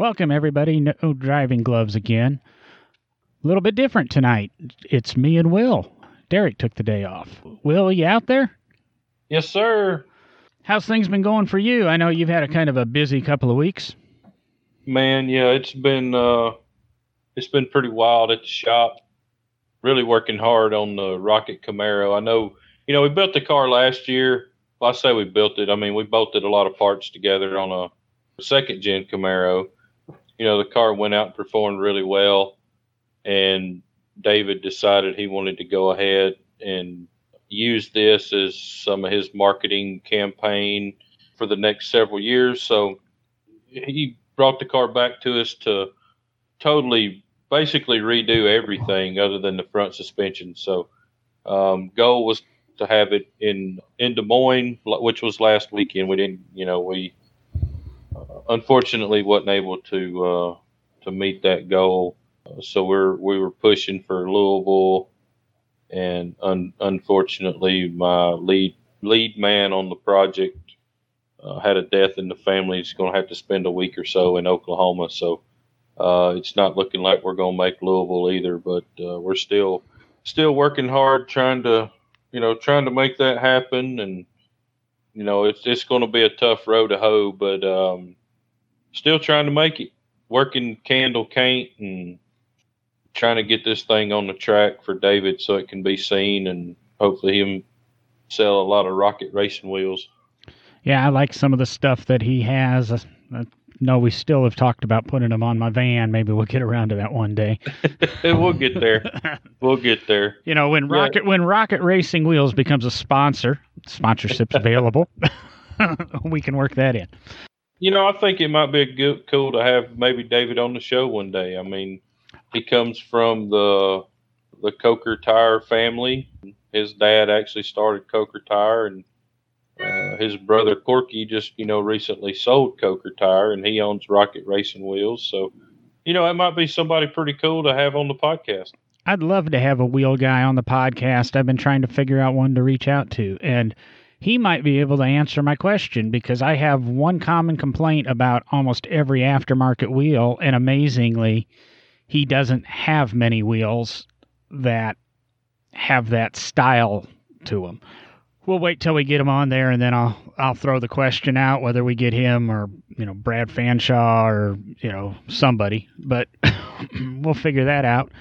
Welcome, everybody. No driving gloves again. A little bit different tonight. It's me and Will. Derek took the day off. Will, you out there? Yes, sir. How's things been going for you? I know you've had a kind of a busy couple of weeks. Man, yeah, it's been uh it's been pretty wild at the shop. Really working hard on the Rocket Camaro. I know, you know, we built the car last year. Well, I say we built it. I mean, we bolted a lot of parts together on a second gen Camaro. You know, the car went out and performed really well, and David decided he wanted to go ahead and use this as some of his marketing campaign for the next several years. So he brought the car back to us to totally basically redo everything other than the front suspension. So um, goal was to have it in in Des Moines, which was last weekend. We didn't, you know, we unfortunately wasn't able to uh, to meet that goal. Uh, so we're we were pushing for Louisville, and un- unfortunately, my lead lead man on the project uh, had a death in the family. He's going to have to spend a week or so in Oklahoma. So uh, it's not looking like we're going to make Louisville either, but uh, we're still still working hard trying to you know trying to make that happen and you know it's it's going to be a tough road to hoe but um, still trying to make it working candle caint and trying to get this thing on the track for David so it can be seen and hopefully him sell a lot of rocket racing wheels. Yeah, I like some of the stuff that he has. Uh, no, we still have talked about putting them on my van. Maybe we'll get around to that one day. we'll get there. We'll get there. You know, when Rocket yeah. when Rocket Racing Wheels becomes a sponsor, sponsorship's available. we can work that in. You know, I think it might be good, cool to have maybe David on the show one day. I mean, he comes from the the Coker Tire family. His dad actually started Coker Tire, and uh, his brother Corky just you know recently sold Coker Tire, and he owns Rocket Racing Wheels. So, you know, it might be somebody pretty cool to have on the podcast. I'd love to have a wheel guy on the podcast. I've been trying to figure out one to reach out to, and he might be able to answer my question because I have one common complaint about almost every aftermarket wheel, and amazingly, he doesn't have many wheels that have that style to them we'll wait till we get him on there, and then I'll I'll throw the question out whether we get him or you know Brad Fanshaw or you know somebody, but we'll figure that out.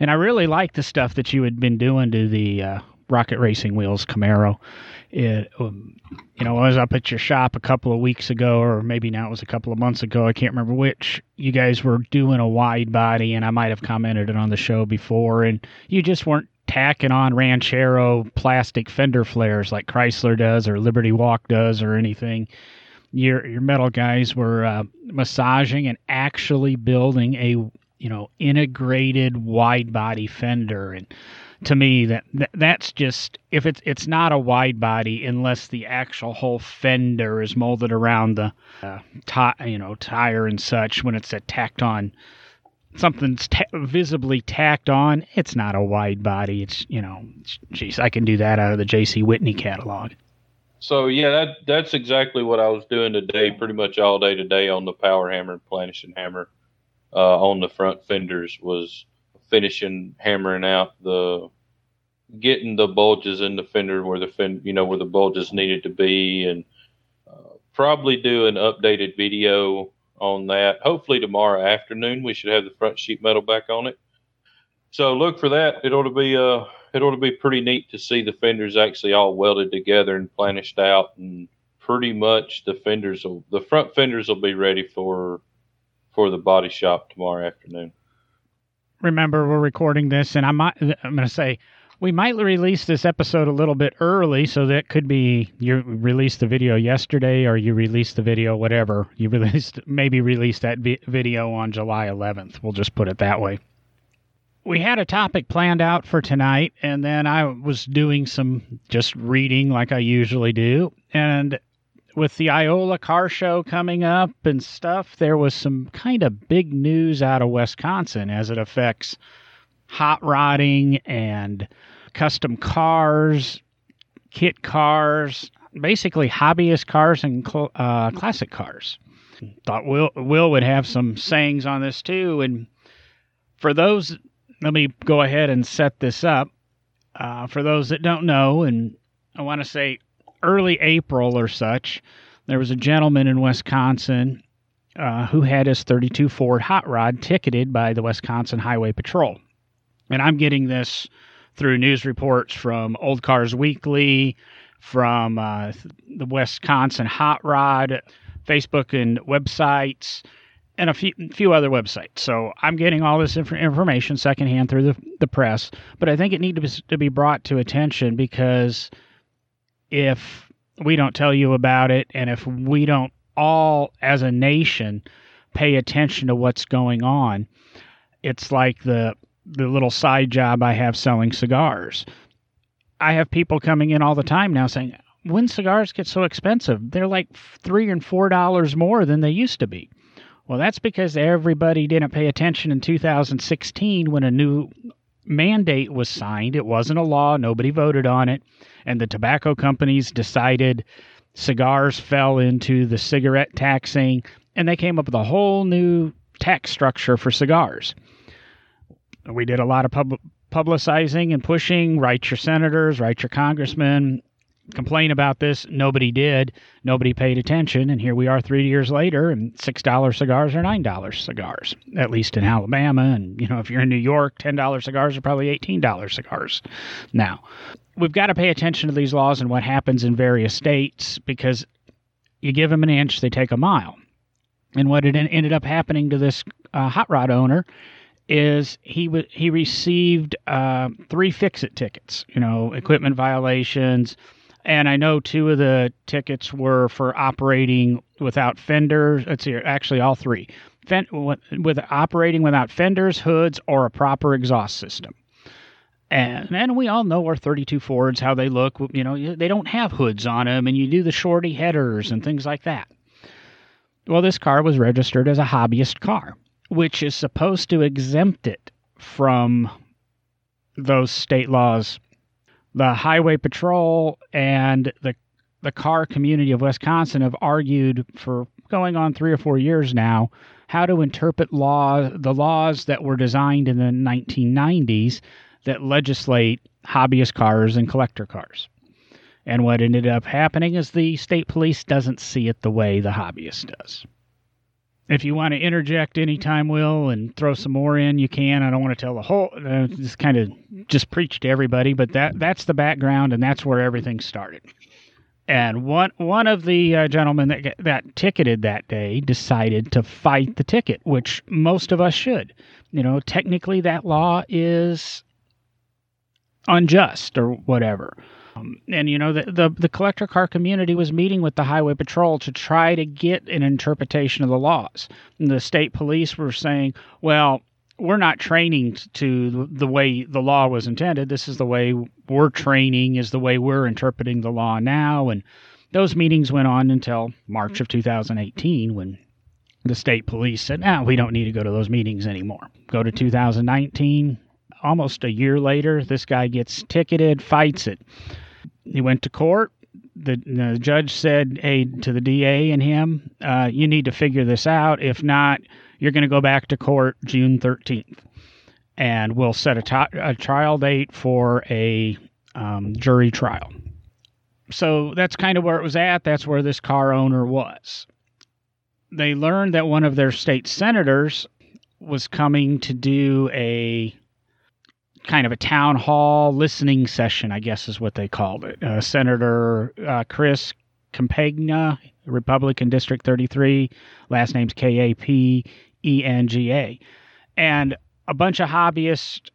And I really like the stuff that you had been doing to the uh, Rocket Racing Wheels Camaro. It, um, you know, I was up at your shop a couple of weeks ago, or maybe now it was a couple of months ago. I can't remember which. You guys were doing a wide body, and I might have commented it on the show before, and you just weren't tacking on Ranchero plastic fender flares like Chrysler does or Liberty Walk does or anything. Your your metal guys were uh, massaging and actually building a you know integrated wide body fender and to me that, that that's just if it's it's not a wide body unless the actual whole fender is molded around the uh, t- you know tire and such when it's a tacked on something's ta- visibly tacked on, it's not a wide body. It's you know, geez, I can do that out of the J.C. Whitney catalog. So yeah, that that's exactly what I was doing today, pretty much all day today on the power hammer and planishing hammer uh, on the front fenders was finishing hammering out the getting the bulges in the fender where the fender you know where the bulges needed to be and uh, probably do an updated video on that. Hopefully tomorrow afternoon we should have the front sheet metal back on it. So look for that. It ought to be uh it ought to be pretty neat to see the fenders actually all welded together and planished out and pretty much the fenders will the front fenders will be ready for for the body shop tomorrow afternoon. Remember we're recording this and I might I'm going to say we might release this episode a little bit early, so that could be you released the video yesterday, or you released the video whatever you released. Maybe released that vi- video on July 11th. We'll just put it that way. We had a topic planned out for tonight, and then I was doing some just reading like I usually do, and with the Iola car show coming up and stuff, there was some kind of big news out of Wisconsin as it affects hot rodding and custom cars, kit cars, basically hobbyist cars and cl- uh, classic cars. Thought Will Will would have some sayings on this too. And for those, let me go ahead and set this up. Uh, for those that don't know, and I want to say early April or such, there was a gentleman in Wisconsin uh, who had his 32 Ford hot rod ticketed by the Wisconsin Highway Patrol. And I'm getting this through news reports from Old Cars Weekly, from uh, the Wisconsin Hot Rod, Facebook and websites, and a few, few other websites. So I'm getting all this inf- information secondhand through the, the press, but I think it needs to be brought to attention because if we don't tell you about it and if we don't all as a nation pay attention to what's going on, it's like the the little side job I have selling cigars. I have people coming in all the time now saying, "When cigars get so expensive, they're like three and four dollars more than they used to be." Well, that's because everybody didn't pay attention in 2016 when a new mandate was signed. It wasn't a law, nobody voted on it, and the tobacco companies decided cigars fell into the cigarette taxing, and they came up with a whole new tax structure for cigars. We did a lot of pub- publicizing and pushing. Write your senators, write your congressmen, complain about this. Nobody did. Nobody paid attention. And here we are three years later, and $6 cigars are $9 cigars, at least in Alabama. And, you know, if you're in New York, $10 cigars are probably $18 cigars now. We've got to pay attention to these laws and what happens in various states because you give them an inch, they take a mile. And what it ended up happening to this uh, hot rod owner is he w- he received uh, three fix-it tickets, you know, equipment violations, and I know two of the tickets were for operating without fenders. Let's see, actually all three, with operating without fenders, hoods, or a proper exhaust system. And and we all know our 32 Fords how they look. You know, they don't have hoods on them, and you do the shorty headers and things like that. Well, this car was registered as a hobbyist car which is supposed to exempt it from those state laws. The Highway Patrol and the the car community of Wisconsin have argued for going on three or four years now how to interpret law the laws that were designed in the 1990s that legislate hobbyist cars and collector cars. And what ended up happening is the state police doesn't see it the way the hobbyist does if you want to interject anytime, Will, and throw some more in, you can. I don't want to tell the whole, uh, just kind of just preach to everybody, but that that's the background, and that's where everything started. And one one of the uh, gentlemen that that ticketed that day decided to fight the ticket, which most of us should. You know, technically that law is unjust or whatever. Um, and you know the, the, the collector car community was meeting with the highway patrol to try to get an interpretation of the laws. And the state police were saying, "Well, we're not training to the way the law was intended. This is the way we're training, is the way we're interpreting the law now." And those meetings went on until March of 2018 when the state police said, "Now we don't need to go to those meetings anymore." Go to 2019. Almost a year later, this guy gets ticketed, fights it he went to court. The, the judge said, "Hey, to the DA and him, uh, you need to figure this out. If not, you're going to go back to court June 13th, and we'll set a, t- a trial date for a um, jury trial." So that's kind of where it was at. That's where this car owner was. They learned that one of their state senators was coming to do a kind of a town hall listening session, I guess is what they called it. Uh, Senator uh, Chris Kapenga, Republican District 33, last name's K A P E N G A. And a bunch of hobbyists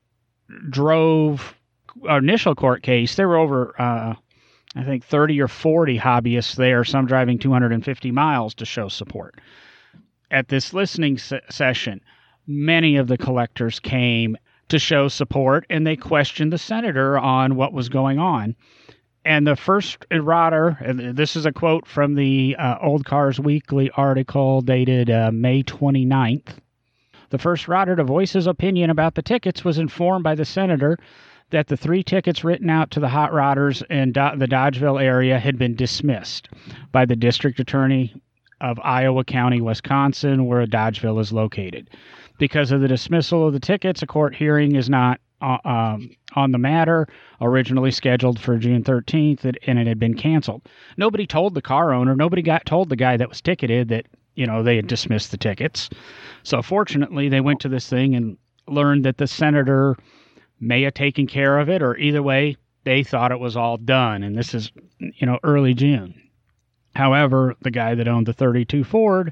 drove our initial court case. There were over, uh, I think, 30 or 40 hobbyists there, some driving 250 miles to show support. At this listening se- session, many of the collectors came to show support, and they questioned the senator on what was going on. And the first errata, and this is a quote from the uh, Old Cars Weekly article dated uh, May 29th. The first rodder to voice his opinion about the tickets was informed by the senator that the three tickets written out to the hot rodders in Do- the Dodgeville area had been dismissed by the district attorney of Iowa County, Wisconsin, where Dodgeville is located. Because of the dismissal of the tickets, a court hearing is not uh, um, on the matter, originally scheduled for June 13th, and it had been canceled. Nobody told the car owner, nobody got told the guy that was ticketed that you know they had dismissed the tickets. So fortunately, they went to this thing and learned that the senator may have taken care of it, or either way, they thought it was all done. And this is you know early June. However, the guy that owned the 32 Ford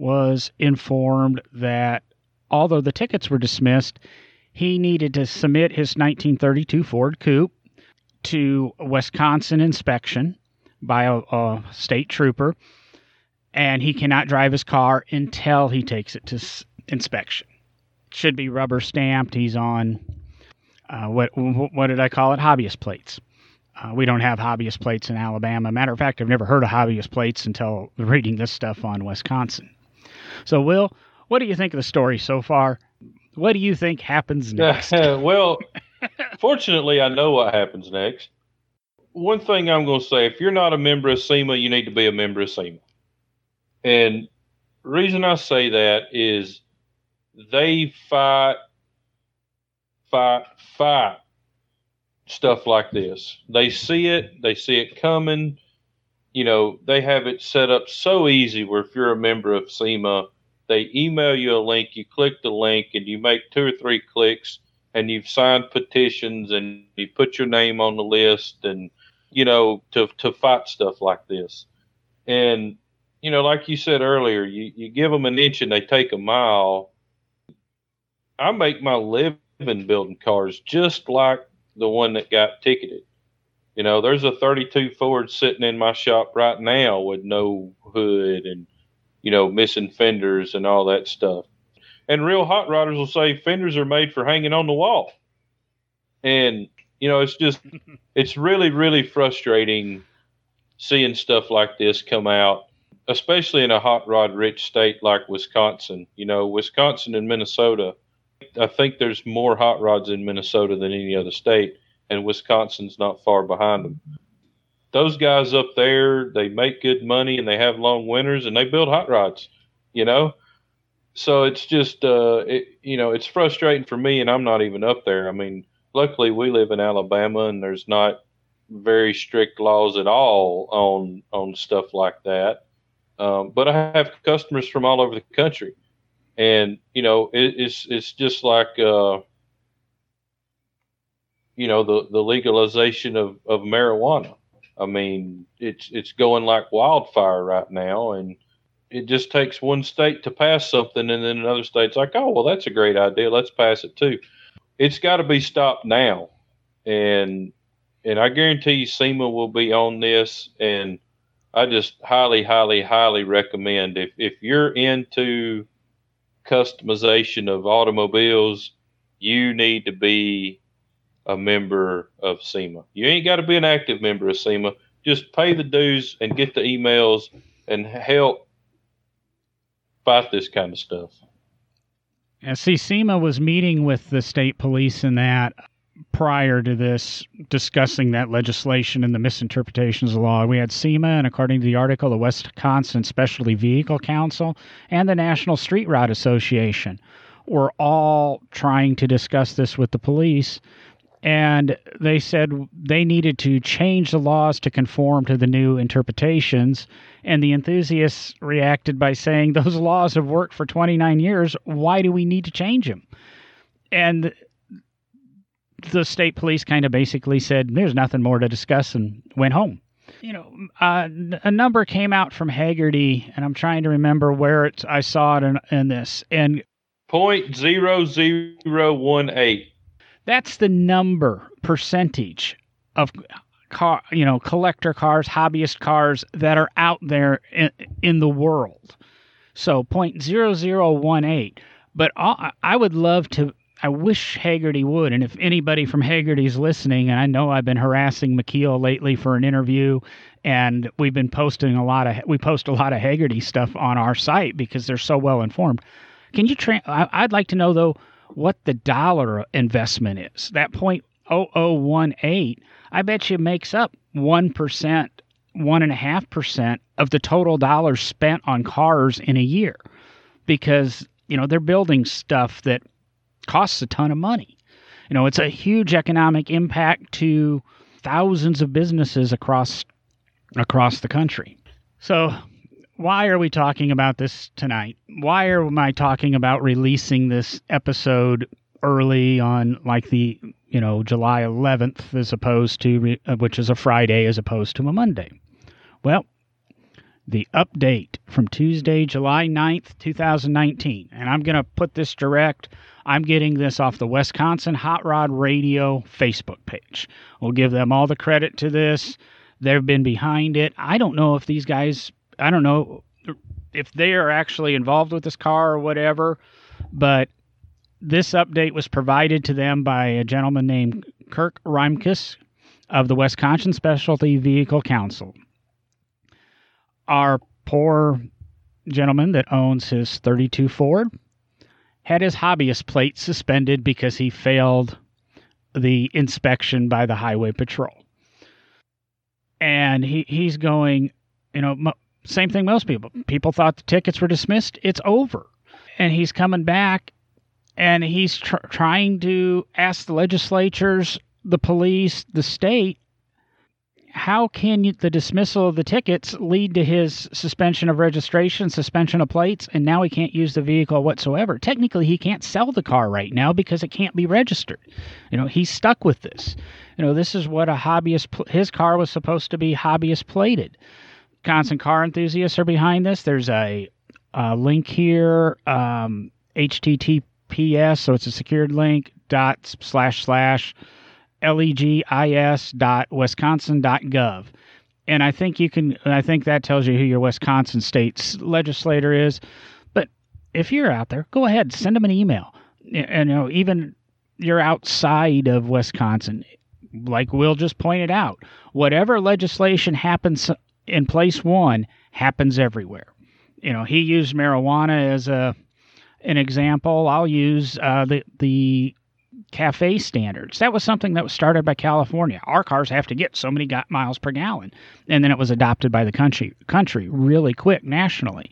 was informed that although the tickets were dismissed, he needed to submit his 1932 Ford Coupe to Wisconsin inspection by a, a state trooper, and he cannot drive his car until he takes it to s- inspection. should be rubber stamped. He's on uh, what what did I call it? Hobbyist plates. Uh, we don't have hobbyist plates in Alabama. Matter of fact, I've never heard of hobbyist plates until reading this stuff on Wisconsin. So, Will, what do you think of the story so far? What do you think happens next? well, fortunately, I know what happens next. One thing I'm going to say if you're not a member of SEMA, you need to be a member of SEMA. And reason I say that is they fight, fight, fight stuff like this. They see it, they see it coming. You know, they have it set up so easy where if you're a member of SEMA, they email you a link, you click the link, and you make two or three clicks, and you've signed petitions and you put your name on the list, and you know to to fight stuff like this. And you know, like you said earlier, you you give them an inch and they take a mile. I make my living building cars just like the one that got ticketed. You know, there's a 32 Ford sitting in my shop right now with no hood and you know, missing fenders and all that stuff. And real hot rodders will say fenders are made for hanging on the wall. And, you know, it's just, it's really, really frustrating seeing stuff like this come out, especially in a hot rod rich state like Wisconsin. You know, Wisconsin and Minnesota, I think there's more hot rods in Minnesota than any other state, and Wisconsin's not far behind them those guys up there, they make good money and they have long winters and they build hot rods, you know? So it's just, uh, it, you know, it's frustrating for me and I'm not even up there. I mean, luckily we live in Alabama and there's not very strict laws at all on, on stuff like that. Um, but I have customers from all over the country and, you know, it, it's, it's just like, uh, you know, the, the legalization of, of marijuana I mean, it's it's going like wildfire right now, and it just takes one state to pass something, and then another state's like, oh, well, that's a great idea. Let's pass it too. It's got to be stopped now, and and I guarantee you, SEMA will be on this, and I just highly, highly, highly recommend if if you're into customization of automobiles, you need to be a member of SEMA. You ain't got to be an active member of SEMA. Just pay the dues and get the emails and help fight this kind of stuff. And see, SEMA was meeting with the state police and that prior to this, discussing that legislation and the misinterpretations of the law. We had SEMA, and according to the article, the Wisconsin Specialty Vehicle Council and the National Street Rod Association were all trying to discuss this with the police and they said they needed to change the laws to conform to the new interpretations. And the enthusiasts reacted by saying, Those laws have worked for 29 years. Why do we need to change them? And the state police kind of basically said, There's nothing more to discuss and went home. You know, uh, a number came out from Hagerty, and I'm trying to remember where it's, I saw it in, in this. And point zero zero one eight that's the number percentage of car, you know, collector cars, hobbyist cars that are out there in, in the world. So 0.0018. But I would love to. I wish Hagerty would, and if anybody from Hagerty's listening, and I know I've been harassing McKeel lately for an interview, and we've been posting a lot of we post a lot of Hagerty stuff on our site because they're so well informed. Can you? Tra- I'd like to know though what the dollar investment is. That 0.0018, I bet you makes up 1% one and a half percent of the total dollars spent on cars in a year because you know they're building stuff that costs a ton of money you know it's a huge economic impact to thousands of businesses across across the country so why are we talking about this tonight why am i talking about releasing this episode early on like the you know July 11th as opposed to uh, which is a Friday as opposed to a Monday. Well, the update from Tuesday, July 9th, 2019. And I'm going to put this direct. I'm getting this off the Wisconsin Hot Rod Radio Facebook page. We'll give them all the credit to this. They've been behind it. I don't know if these guys, I don't know if they are actually involved with this car or whatever, but this update was provided to them by a gentleman named Kirk Reimkus of the Wisconsin Specialty Vehicle Council. Our poor gentleman that owns his 32 Ford had his hobbyist plate suspended because he failed the inspection by the highway patrol. And he, he's going, you know, same thing most people. People thought the tickets were dismissed. It's over. And he's coming back and he's tr- trying to ask the legislatures, the police, the state, how can you, the dismissal of the tickets lead to his suspension of registration, suspension of plates, and now he can't use the vehicle whatsoever? Technically, he can't sell the car right now because it can't be registered. You know, he's stuck with this. You know, this is what a hobbyist, his car was supposed to be hobbyist plated. Constant car enthusiasts are behind this. There's a, a link here, um, http PS, so it's a secured link, dot slash slash legis dot wisconsin dot gov. And I think you can, I think that tells you who your Wisconsin state's legislator is. But if you're out there, go ahead, send them an email. And, you know, even you're outside of Wisconsin, like Will just pointed out, whatever legislation happens in place one happens everywhere. You know, he used marijuana as a an example, I'll use uh, the the cafe standards. That was something that was started by California. Our cars have to get so many miles per gallon, and then it was adopted by the country country really quick nationally.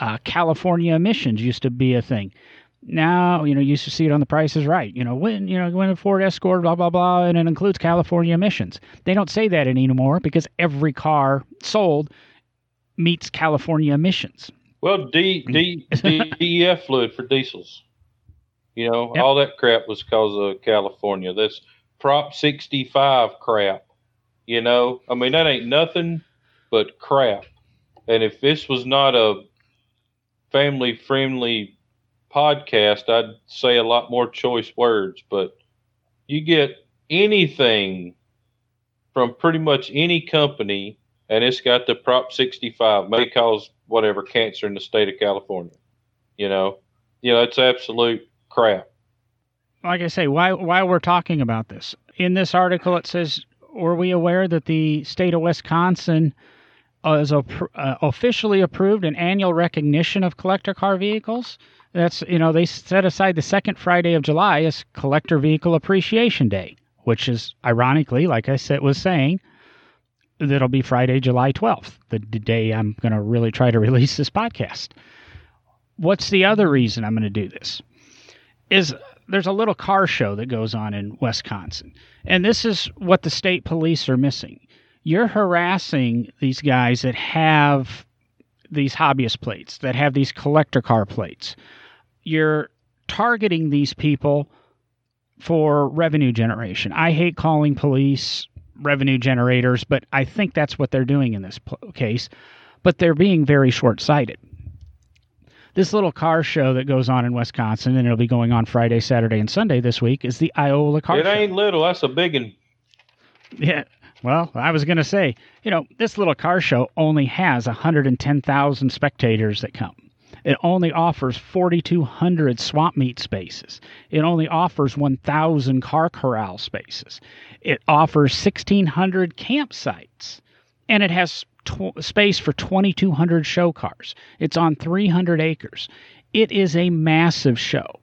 Uh, California emissions used to be a thing. Now, you know, you used to see it on the Price is Right. You know, when you know when a Ford Escort, blah blah blah, and it includes California emissions. They don't say that anymore because every car sold meets California emissions. Well, D, D, DEF fluid for diesels. You know, yep. all that crap was because of California. This Prop 65 crap. You know, I mean, that ain't nothing but crap. And if this was not a family friendly podcast, I'd say a lot more choice words. But you get anything from pretty much any company, and it's got the Prop 65, may cause whatever cancer in the state of California. You know, you know, it's absolute crap. Like I say, why why we're talking about this in this article, it says, "Were we aware that the state of Wisconsin has uh, officially approved an annual recognition of collector car vehicles?" That's you know they set aside the second Friday of July as Collector Vehicle Appreciation Day, which is ironically, like I said, was saying, that'll be Friday, July 12th, the day I'm going to really try to release this podcast. What's the other reason I'm going to do this? Is there's a little car show that goes on in Wisconsin. And this is what the state police are missing. You're harassing these guys that have these hobbyist plates, that have these collector car plates. You're targeting these people for revenue generation. I hate calling police revenue generators, but I think that's what they're doing in this case. But they're being very short sighted. This little car show that goes on in Wisconsin, and it'll be going on Friday, Saturday, and Sunday this week, is the Iola Car it Show. It ain't little. That's a big one. Yeah. Well, I was going to say, you know, this little car show only has 110,000 spectators that come. It only offers 4,200 swap meet spaces. It only offers 1,000 car corral spaces. It offers 1,600 campsites. And it has tw- space for 2,200 show cars. It's on 300 acres. It is a massive show.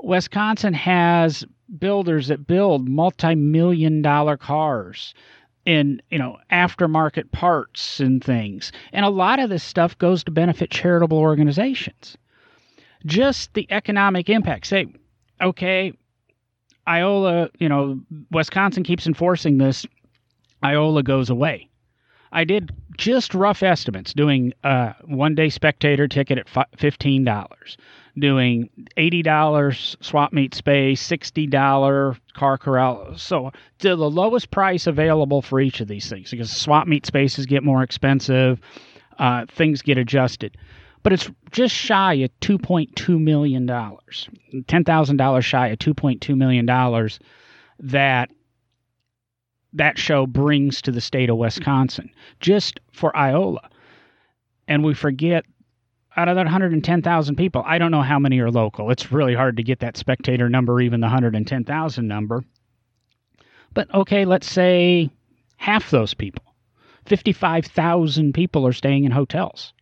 Wisconsin has builders that build multi million dollar cars in you know aftermarket parts and things. And a lot of this stuff goes to benefit charitable organizations. Just the economic impact. Say okay iola you know wisconsin keeps enforcing this. Iola goes away. I did just rough estimates doing a one day spectator ticket at $15 doing $80 swap meet space, $60 car corral. So to the lowest price available for each of these things because swap meet spaces get more expensive, uh, things get adjusted. But it's just shy of $2.2 million, $10,000 shy of $2.2 million that that show brings to the state of Wisconsin just for Iola. And we forget out of that 110,000 people, I don't know how many are local. It's really hard to get that spectator number, even the 110,000 number. But okay, let's say half those people, 55,000 people are staying in hotels.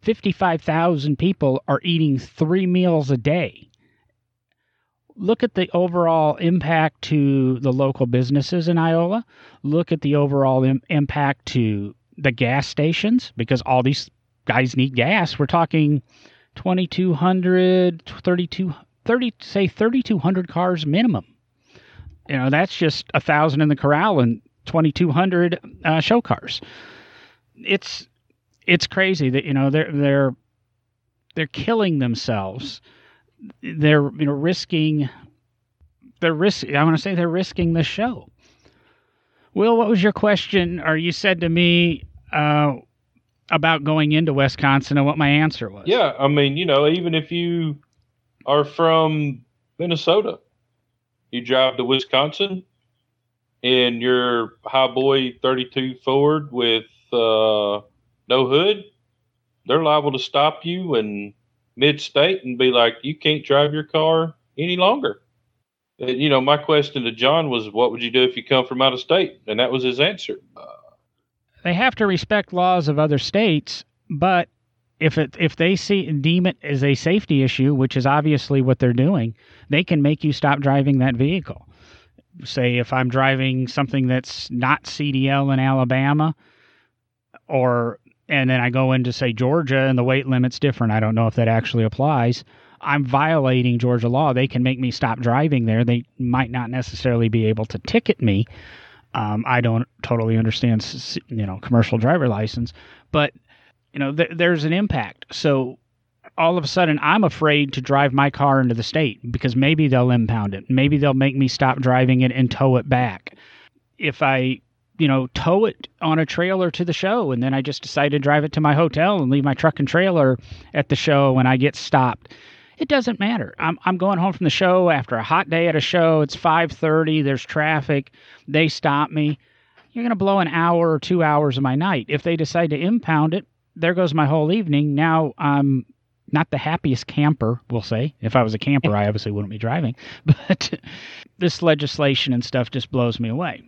55,000 people are eating three meals a day. Look at the overall impact to the local businesses in Iola. Look at the overall Im- impact to the gas stations because all these guys need gas. We're talking 2,200, 32, 30, say 3,200 cars minimum. You know, that's just a thousand in the corral and 2,200 uh, show cars. It's it's crazy that you know they're they're they're killing themselves. They're you know risking. They're risk. I want to say they're risking the show. Will, what was your question? Or you said to me, uh, about going into Wisconsin and what my answer was. Yeah, I mean, you know, even if you are from Minnesota, you drive to Wisconsin in your highboy 32 Ford with uh, no hood, they're liable to stop you in mid-state and be like, "You can't drive your car any longer." You know, my question to John was, "What would you do if you come from out of state?" And that was his answer. They have to respect laws of other states, but if it if they see deem it as a safety issue, which is obviously what they're doing, they can make you stop driving that vehicle. Say if I'm driving something that's not CDL in Alabama, or and then I go into say Georgia and the weight limit's different. I don't know if that actually applies. I'm violating Georgia law. They can make me stop driving there. They might not necessarily be able to ticket me, um, I don't totally understand, you know, commercial driver license, but you know, th- there's an impact. So all of a sudden, I'm afraid to drive my car into the state because maybe they'll impound it. Maybe they'll make me stop driving it and tow it back. If I, you know, tow it on a trailer to the show and then I just decide to drive it to my hotel and leave my truck and trailer at the show and I get stopped it doesn't matter. I'm I'm going home from the show after a hot day at a show. It's 5:30. There's traffic. They stop me. You're going to blow an hour or 2 hours of my night. If they decide to impound it, there goes my whole evening. Now I'm not the happiest camper, we'll say. If I was a camper, I obviously wouldn't be driving. But this legislation and stuff just blows me away.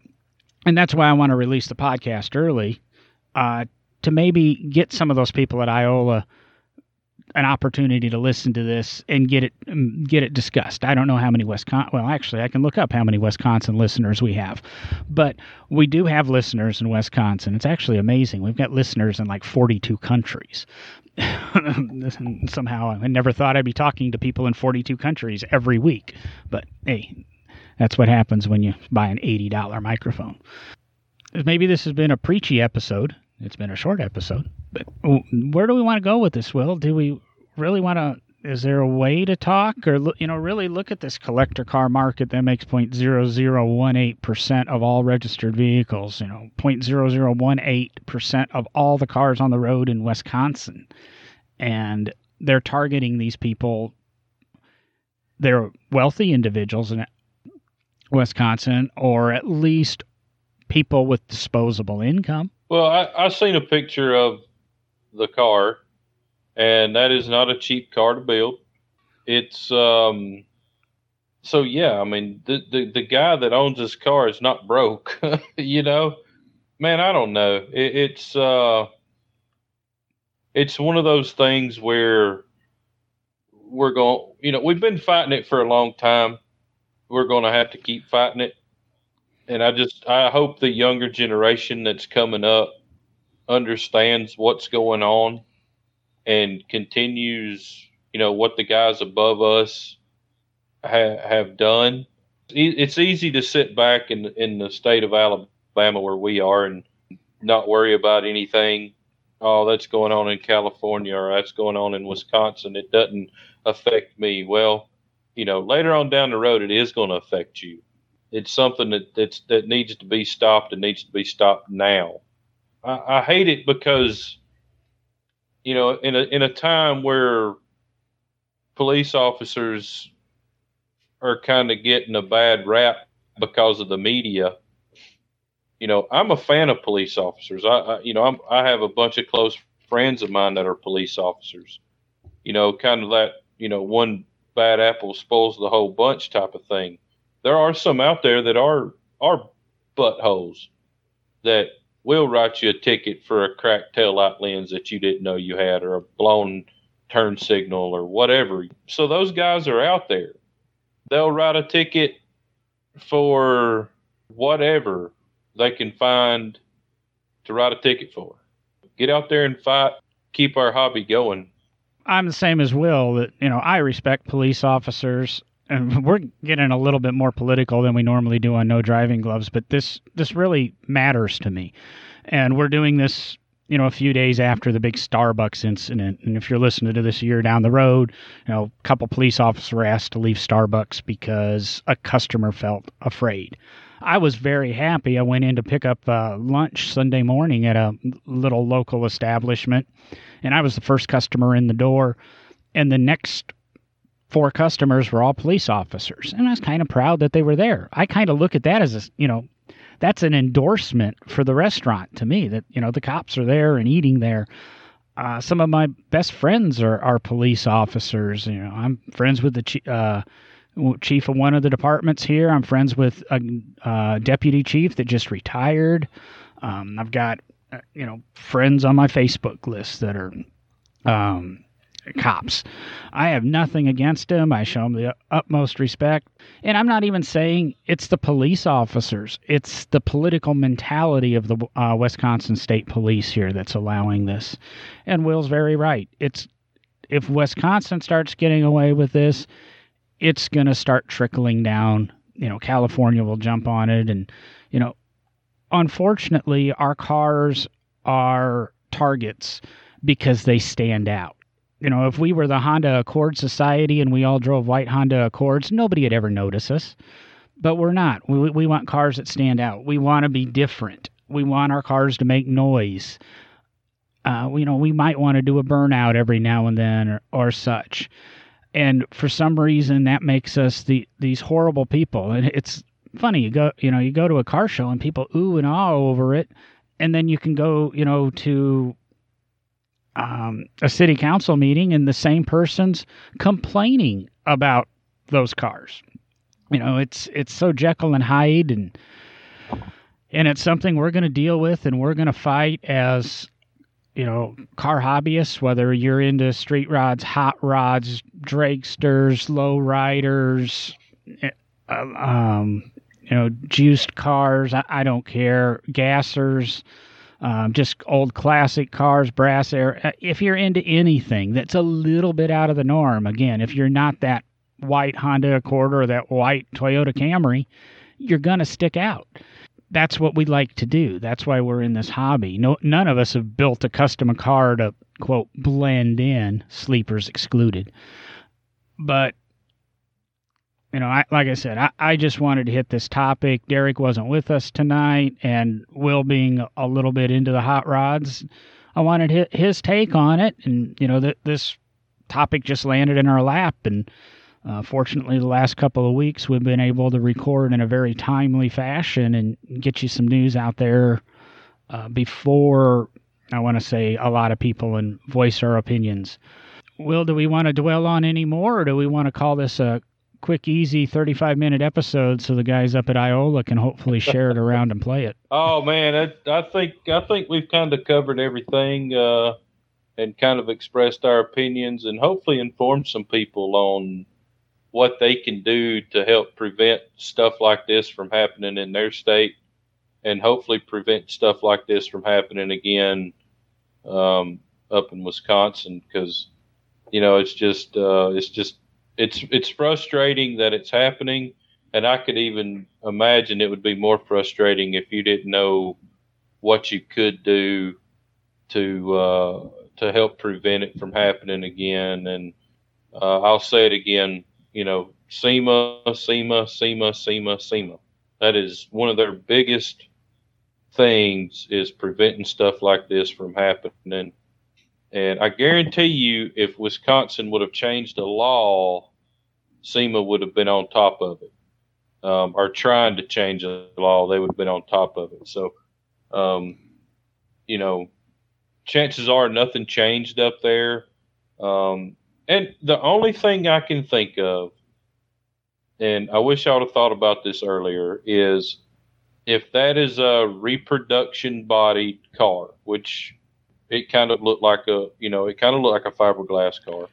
And that's why I want to release the podcast early uh, to maybe get some of those people at Iola an opportunity to listen to this and get it um, get it discussed. I don't know how many Wisconsin. Well, actually, I can look up how many Wisconsin listeners we have, but we do have listeners in Wisconsin. It's actually amazing. We've got listeners in like 42 countries. Somehow, I never thought I'd be talking to people in 42 countries every week, but hey, that's what happens when you buy an $80 microphone. Maybe this has been a preachy episode. It's been a short episode, but where do we want to go with this? Will do we really want to? Is there a way to talk, or you know, really look at this collector car market that makes point zero zero one eight percent of all registered vehicles? You know, point zero zero one eight percent of all the cars on the road in Wisconsin, and they're targeting these people. They're wealthy individuals in Wisconsin, or at least people with disposable income well, I, I seen a picture of the car, and that is not a cheap car to build. It's um, so yeah. I mean, the the, the guy that owns this car is not broke. you know, man, I don't know. It, it's uh, it's one of those things where we're going. You know, we've been fighting it for a long time. We're going to have to keep fighting it. And I just I hope the younger generation that's coming up understands what's going on and continues, you know, what the guys above us ha- have done. It's easy to sit back in in the state of Alabama where we are and not worry about anything. Oh, that's going on in California or that's going on in Wisconsin. It doesn't affect me. Well, you know, later on down the road, it is going to affect you. It's something that that's, that needs to be stopped and needs to be stopped now. I, I hate it because, you know, in a in a time where police officers are kind of getting a bad rap because of the media. You know, I'm a fan of police officers. I, I you know, I'm, I have a bunch of close friends of mine that are police officers. You know, kind of that, you know, one bad apple spoils the whole bunch type of thing. There are some out there that are are buttholes that will write you a ticket for a cracked tail light lens that you didn't know you had or a blown turn signal or whatever. So those guys are out there. They'll write a ticket for whatever they can find to write a ticket for. Get out there and fight, keep our hobby going. I'm the same as Will. That you know, I respect police officers, and we're getting a little bit more political than we normally do on No Driving Gloves. But this this really matters to me, and we're doing this. You know, a few days after the big Starbucks incident, and if you're listening to this year down the road, you know, a couple police officers were asked to leave Starbucks because a customer felt afraid. I was very happy. I went in to pick up uh, lunch Sunday morning at a little local establishment, and I was the first customer in the door. And the next four customers were all police officers, and I was kind of proud that they were there. I kind of look at that as a, you know, that's an endorsement for the restaurant to me that you know the cops are there and eating there. Uh, some of my best friends are, are police officers. You know, I'm friends with the uh, chief of one of the departments here. I'm friends with a, a deputy chief that just retired. Um, I've got uh, you know friends on my Facebook list that are um, cops. I have nothing against them. I show them the utmost respect, and I'm not even saying it's the police officers. It's the political mentality of the uh, Wisconsin State Police here that's allowing this. And Will's very right. It's if Wisconsin starts getting away with this it's going to start trickling down. You know, California will jump on it. And, you know, unfortunately, our cars are targets because they stand out. You know, if we were the Honda Accord Society and we all drove white Honda Accords, nobody would ever notice us. But we're not. We, we want cars that stand out. We want to be different. We want our cars to make noise. Uh, you know, we might want to do a burnout every now and then or, or such and for some reason that makes us the these horrible people and it's funny you go you know you go to a car show and people ooh and ah over it and then you can go you know to um, a city council meeting and the same person's complaining about those cars. You know it's it's so jekyll and hyde and and it's something we're going to deal with and we're going to fight as you know, car hobbyists, whether you're into street rods, hot rods, dragsters, low riders, eh, um, you know, juiced cars, I, I don't care, gassers, um, just old classic cars, brass era. Uh, if you're into anything that's a little bit out of the norm, again, if you're not that white Honda Accord or that white Toyota Camry, you're going to stick out that's what we like to do. That's why we're in this hobby. No, none of us have built a custom car to quote blend in, sleepers excluded. But you know, I, like I said, I, I just wanted to hit this topic. Derek wasn't with us tonight, and Will being a little bit into the hot rods, I wanted his take on it. And you know, that this topic just landed in our lap, and uh, fortunately, the last couple of weeks, we've been able to record in a very timely fashion and get you some news out there uh, before I want to say a lot of people and voice our opinions. Will, do we want to dwell on any more, or do we want to call this a quick, easy 35 minute episode so the guys up at Iola can hopefully share it around and play it? Oh man, I, I think I think we've kind of covered everything uh, and kind of expressed our opinions and hopefully informed some people on what they can do to help prevent stuff like this from happening in their state and hopefully prevent stuff like this from happening again um, up in Wisconsin because you know it's just uh, it's just it's it's frustrating that it's happening and I could even imagine it would be more frustrating if you didn't know what you could do to uh, to help prevent it from happening again and uh, I'll say it again you know SEMA SEMA SEMA SEMA SEMA that is one of their biggest things is preventing stuff like this from happening. And I guarantee you, if Wisconsin would have changed the law, SEMA would have been on top of it, um, or trying to change the law, they would have been on top of it. So, um, you know, chances are nothing changed up there. Um, and the only thing I can think of, and I wish I would have thought about this earlier, is if that is a reproduction body car, which it kind of looked like a, you know, it kind of looked like a fiberglass car.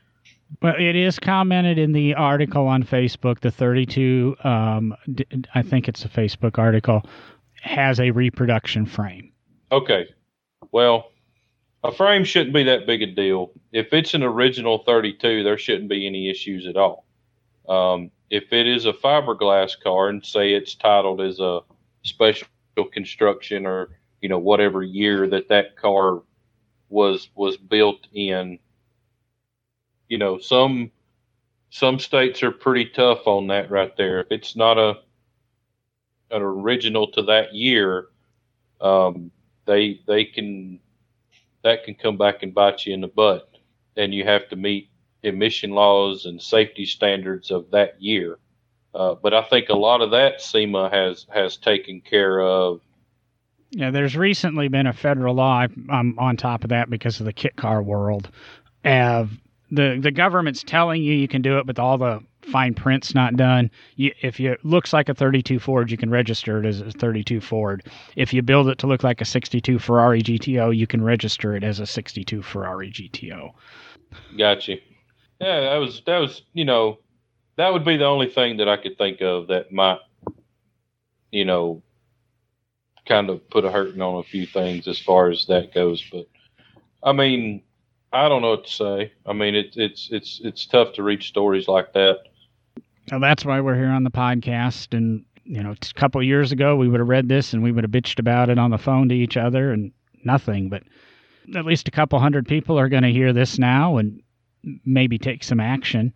But it is commented in the article on Facebook. The 32, um, I think it's a Facebook article, has a reproduction frame. Okay. Well, a frame shouldn't be that big a deal. If it's an original 32, there shouldn't be any issues at all. Um, if it is a fiberglass car and say it's titled as a special construction or you know whatever year that that car was was built in. You know some some states are pretty tough on that right there. If it's not a an original to that year um, they they can that can come back and bite you in the butt. And you have to meet emission laws and safety standards of that year. Uh, but I think a lot of that SEMA has has taken care of. Yeah, there's recently been a federal law. I'm on top of that because of the kit car world. The the government's telling you you can do it, but all the fine print's not done. You, if it looks like a 32 Ford, you can register it as a 32 Ford. If you build it to look like a 62 Ferrari GTO, you can register it as a 62 Ferrari GTO. Gotcha. Yeah, that was that was you know that would be the only thing that I could think of that might, you know, kind of put a hurting on a few things as far as that goes. But I mean, I don't know what to say. I mean, it's it's it's it's tough to reach stories like that. That's why we're here on the podcast. And you know, a couple years ago, we would have read this and we would have bitched about it on the phone to each other and nothing. But at least a couple hundred people are going to hear this now and maybe take some action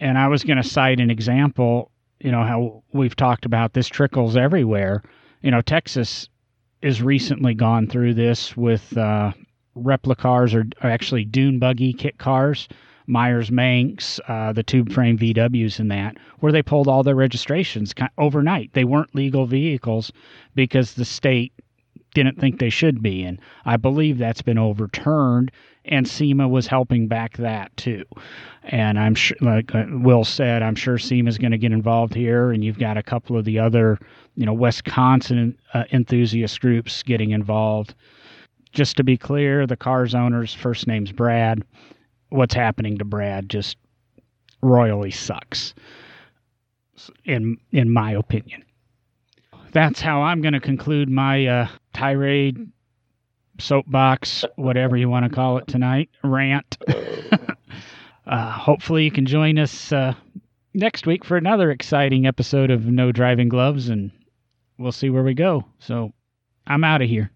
and I was going to cite an example, you know, how we've talked about this trickles everywhere. You know, Texas is recently gone through this with uh, replicars or, or, actually dune buggy kit cars, Meyers Manx, uh, the tube frame VWs and that, where they pulled all their registrations overnight. They weren't legal vehicles because the state didn't think they should be. And I believe that's been overturned and SEMA was helping back that too. And I'm sure, like uh, Will said, I'm sure SEMA is going to get involved here, and you've got a couple of the other, you know, Wisconsin uh, enthusiast groups getting involved. Just to be clear, the car's owner's first name's Brad. What's happening to Brad just royally sucks, in in my opinion. That's how I'm going to conclude my uh, tirade soapbox, whatever you want to call it tonight, rant. uh, hopefully, you can join us uh, next week for another exciting episode of No Driving Gloves, and we'll see where we go. So, I'm out of here.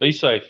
Be safe.